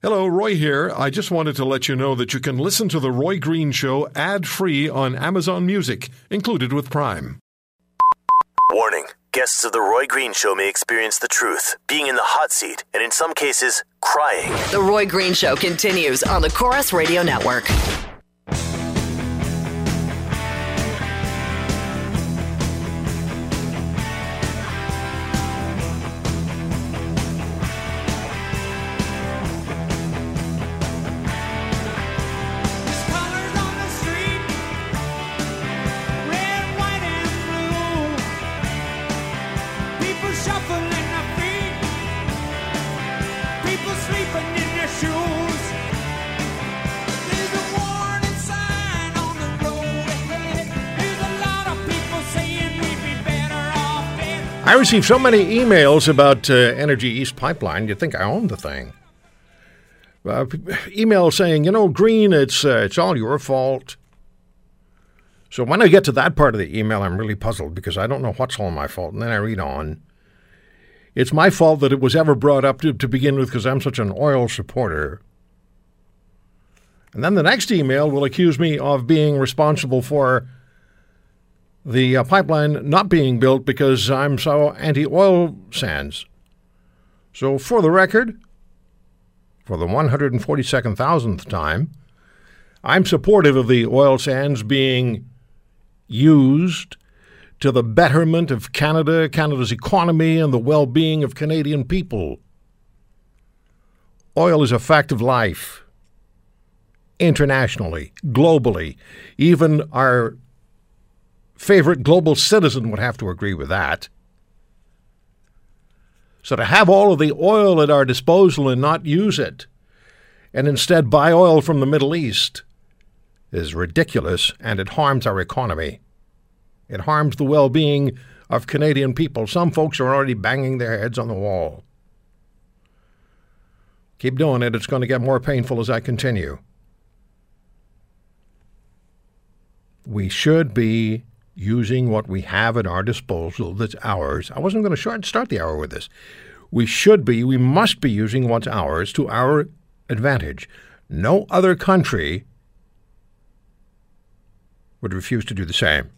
Hello, Roy here. I just wanted to let you know that you can listen to The Roy Green Show ad free on Amazon Music, included with Prime. Warning guests of The Roy Green Show may experience the truth, being in the hot seat, and in some cases, crying. The Roy Green Show continues on the Corus Radio Network. I received so many emails about uh, Energy East Pipeline, you'd think I owned the thing. Uh, email saying, you know, Green, it's, uh, it's all your fault. So when I get to that part of the email, I'm really puzzled because I don't know what's all my fault. And then I read on. It's my fault that it was ever brought up to, to begin with because I'm such an oil supporter. And then the next email will accuse me of being responsible for the uh, pipeline not being built because I'm so anti oil sands. So, for the record, for the 142nd thousandth time, I'm supportive of the oil sands being used to the betterment of Canada, Canada's economy, and the well being of Canadian people. Oil is a fact of life, internationally, globally. Even our favorite global citizen would have to agree with that. So to have all of the oil at our disposal and not use it, and instead buy oil from the Middle East, is ridiculous and it harms our economy. It harms the well being of Canadian people. Some folks are already banging their heads on the wall. Keep doing it, it's going to get more painful as I continue. we should be using what we have at our disposal that's ours. I wasn't going to start the hour with this. We should be, we must be using what's ours to our advantage. No other country would refuse to do the same.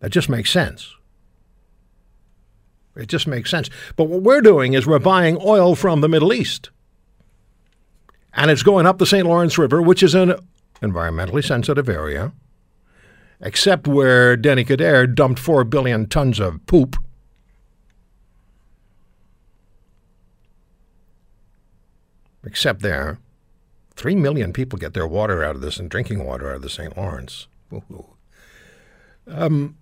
That just makes sense. It just makes sense. But what we're doing is we're buying oil from the Middle East. And it's going up the St. Lawrence River, which is an environmentally sensitive area, except where Denny Coderre dumped 4 billion tons of poop. Except there, 3 million people get their water out of this and drinking water out of the St. Lawrence. Um,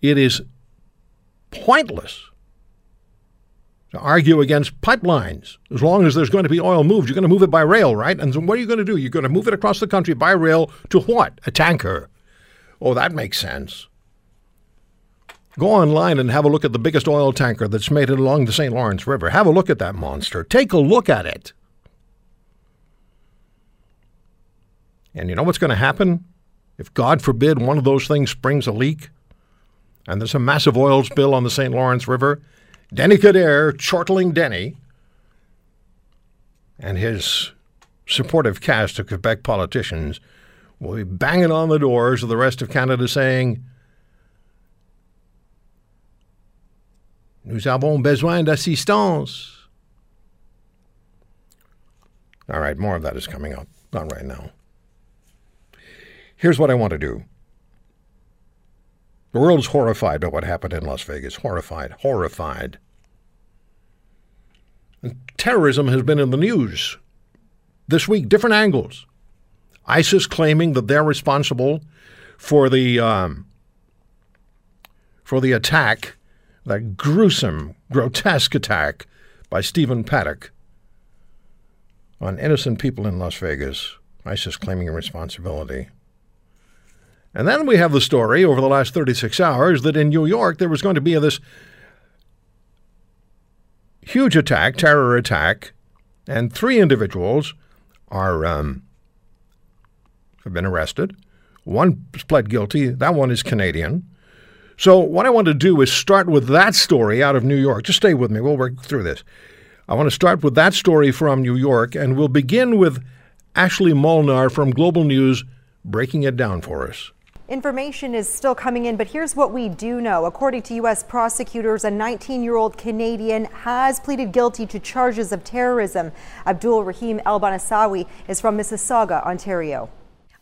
it is pointless to argue against pipelines. As long as there's going to be oil moved, you're going to move it by rail, right? And what are you going to do? You're going to move it across the country by rail to what? A tanker. Oh, that makes sense. Go online and have a look at the biggest oil tanker that's made it along the St. Lawrence River. Have a look at that monster. Take a look at it. And you know what's going to happen? If, God forbid, one of those things springs a leak and there's a massive oil spill on the St. Lawrence River, Denny Coderre, chortling Denny, and his supportive cast of Quebec politicians will be banging on the doors of the rest of Canada saying, Nous avons besoin d'assistance. All right, more of that is coming up. Not right now. Here's what I want to do. The world's horrified by what happened in Las Vegas. Horrified. Horrified. And terrorism has been in the news this week, different angles. ISIS claiming that they're responsible for the um, for the attack, that gruesome, grotesque attack by Stephen Paddock on innocent people in Las Vegas. ISIS claiming responsibility. And then we have the story over the last 36 hours that in New York there was going to be this huge attack, terror attack, and three individuals are um, have been arrested. One pled guilty. That one is Canadian. So what I want to do is start with that story out of New York. Just stay with me. We'll work through this. I want to start with that story from New York, and we'll begin with Ashley Molnar from Global News breaking it down for us. Information is still coming in, but here's what we do know. According to U.S. prosecutors, a 19 year old Canadian has pleaded guilty to charges of terrorism. Abdul Rahim El Bahnasawy is from Mississauga, Ontario.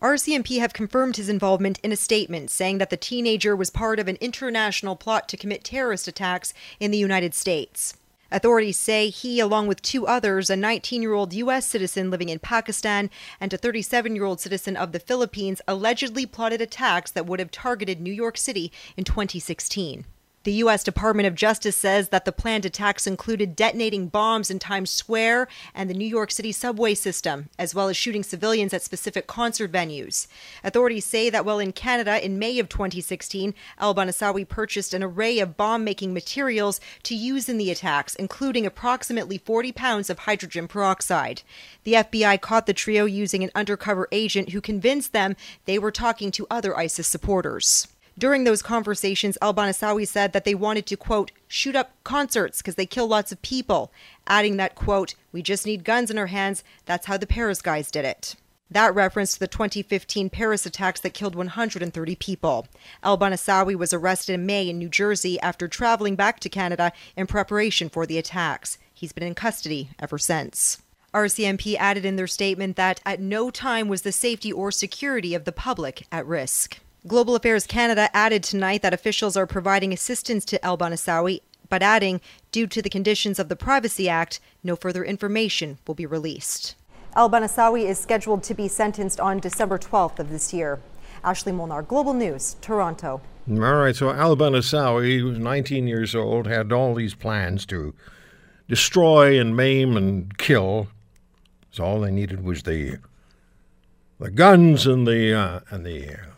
RCMP have confirmed his involvement in a statement saying that the teenager was part of an international plot to commit terrorist attacks in the United States. Authorities say he, along with two others, a 19 year old U.S. citizen living in Pakistan and a 37 year old citizen of the Philippines, allegedly plotted attacks that would have targeted New York City in 2016. The U.S. Department of Justice says that the planned attacks included detonating bombs in Times Square and the New York City subway system, as well as shooting civilians at specific concert venues. Authorities say that while in Canada in May of 2016, Al Bahnasawy purchased an array of bomb making materials to use in the attacks, including approximately 40 pounds of hydrogen peroxide. The FBI caught the trio using an undercover agent who convinced them they were talking to other ISIS supporters. During those conversations, Al Bahnasawy said that they wanted to, quote, shoot up concerts because they kill lots of people, adding that, quote, we just need guns in our hands. That's how the Paris guys did it. That reference to the 2015 Paris attacks that killed 130 people. Al Bahnasawy was arrested in May in New Jersey after traveling back to Canada in preparation for the attacks. He's been in custody ever since. RCMP added in their statement that at no time was the safety or security of the public at risk. Global Affairs Canada added tonight that officials are providing assistance to El Bahnasawy, but adding, due to the conditions of the Privacy Act, no further information will be released. El Bahnasawy is scheduled to be sentenced on December 12th of this year. Ashley Molnar, Global News, Toronto. All right, so Al Bahnasawy, who was 19 years old, had all these plans to destroy and maim and kill. So all they needed was the the guns and the uh, and the uh,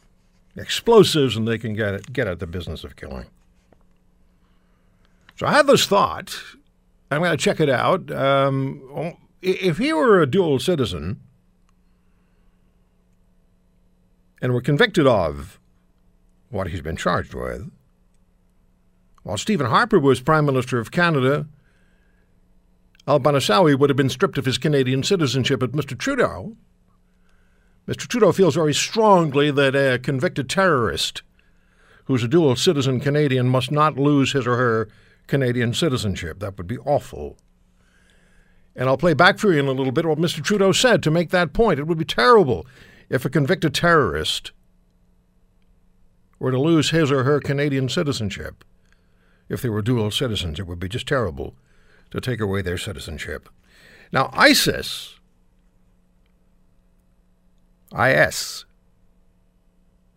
explosives, and they can get it, get at the business of killing. So I had this thought. I'm going to check it out. Um, if he were a dual citizen and were convicted of what he's been charged with, while Stephen Harper was Prime Minister of Canada, Al Bahnasawy would have been stripped of his Canadian citizenship. But Mr. Trudeau, Mr. Trudeau feels very strongly that a convicted terrorist who's a dual citizen Canadian must not lose his or her Canadian citizenship. That would be awful. And I'll play back for you in a little bit what Mr. Trudeau said to make that point. It would be terrible if a convicted terrorist were to lose his or her Canadian citizenship. If they were dual citizens, it would be just terrible to take away their citizenship. Now, ISIS, IS,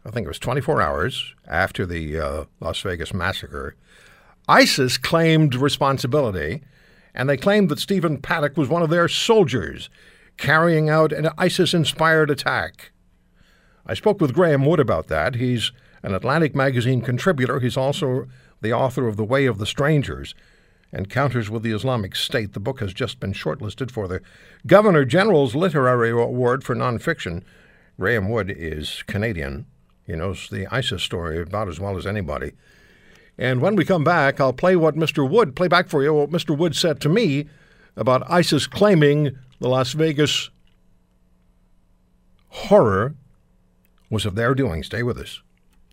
I think it was 24 hours after the uh, Las Vegas massacre, ISIS claimed responsibility, and they claimed that Stephen Paddock was one of their soldiers carrying out an ISIS inspired attack. I spoke with Graeme Wood about that. He's an Atlantic Magazine contributor. He's also the author of The Way of the Strangers Encounters with the Islamic State. The book has just been shortlisted for the Governor General's Literary Award for Nonfiction. Graeme Wood is Canadian. He knows the ISIS story about as well as anybody. And when we come back, I'll play what Mr. Wood, play back for you what Mr. Wood said to me about ISIS claiming the Las Vegas horror was of their doing. Stay with us.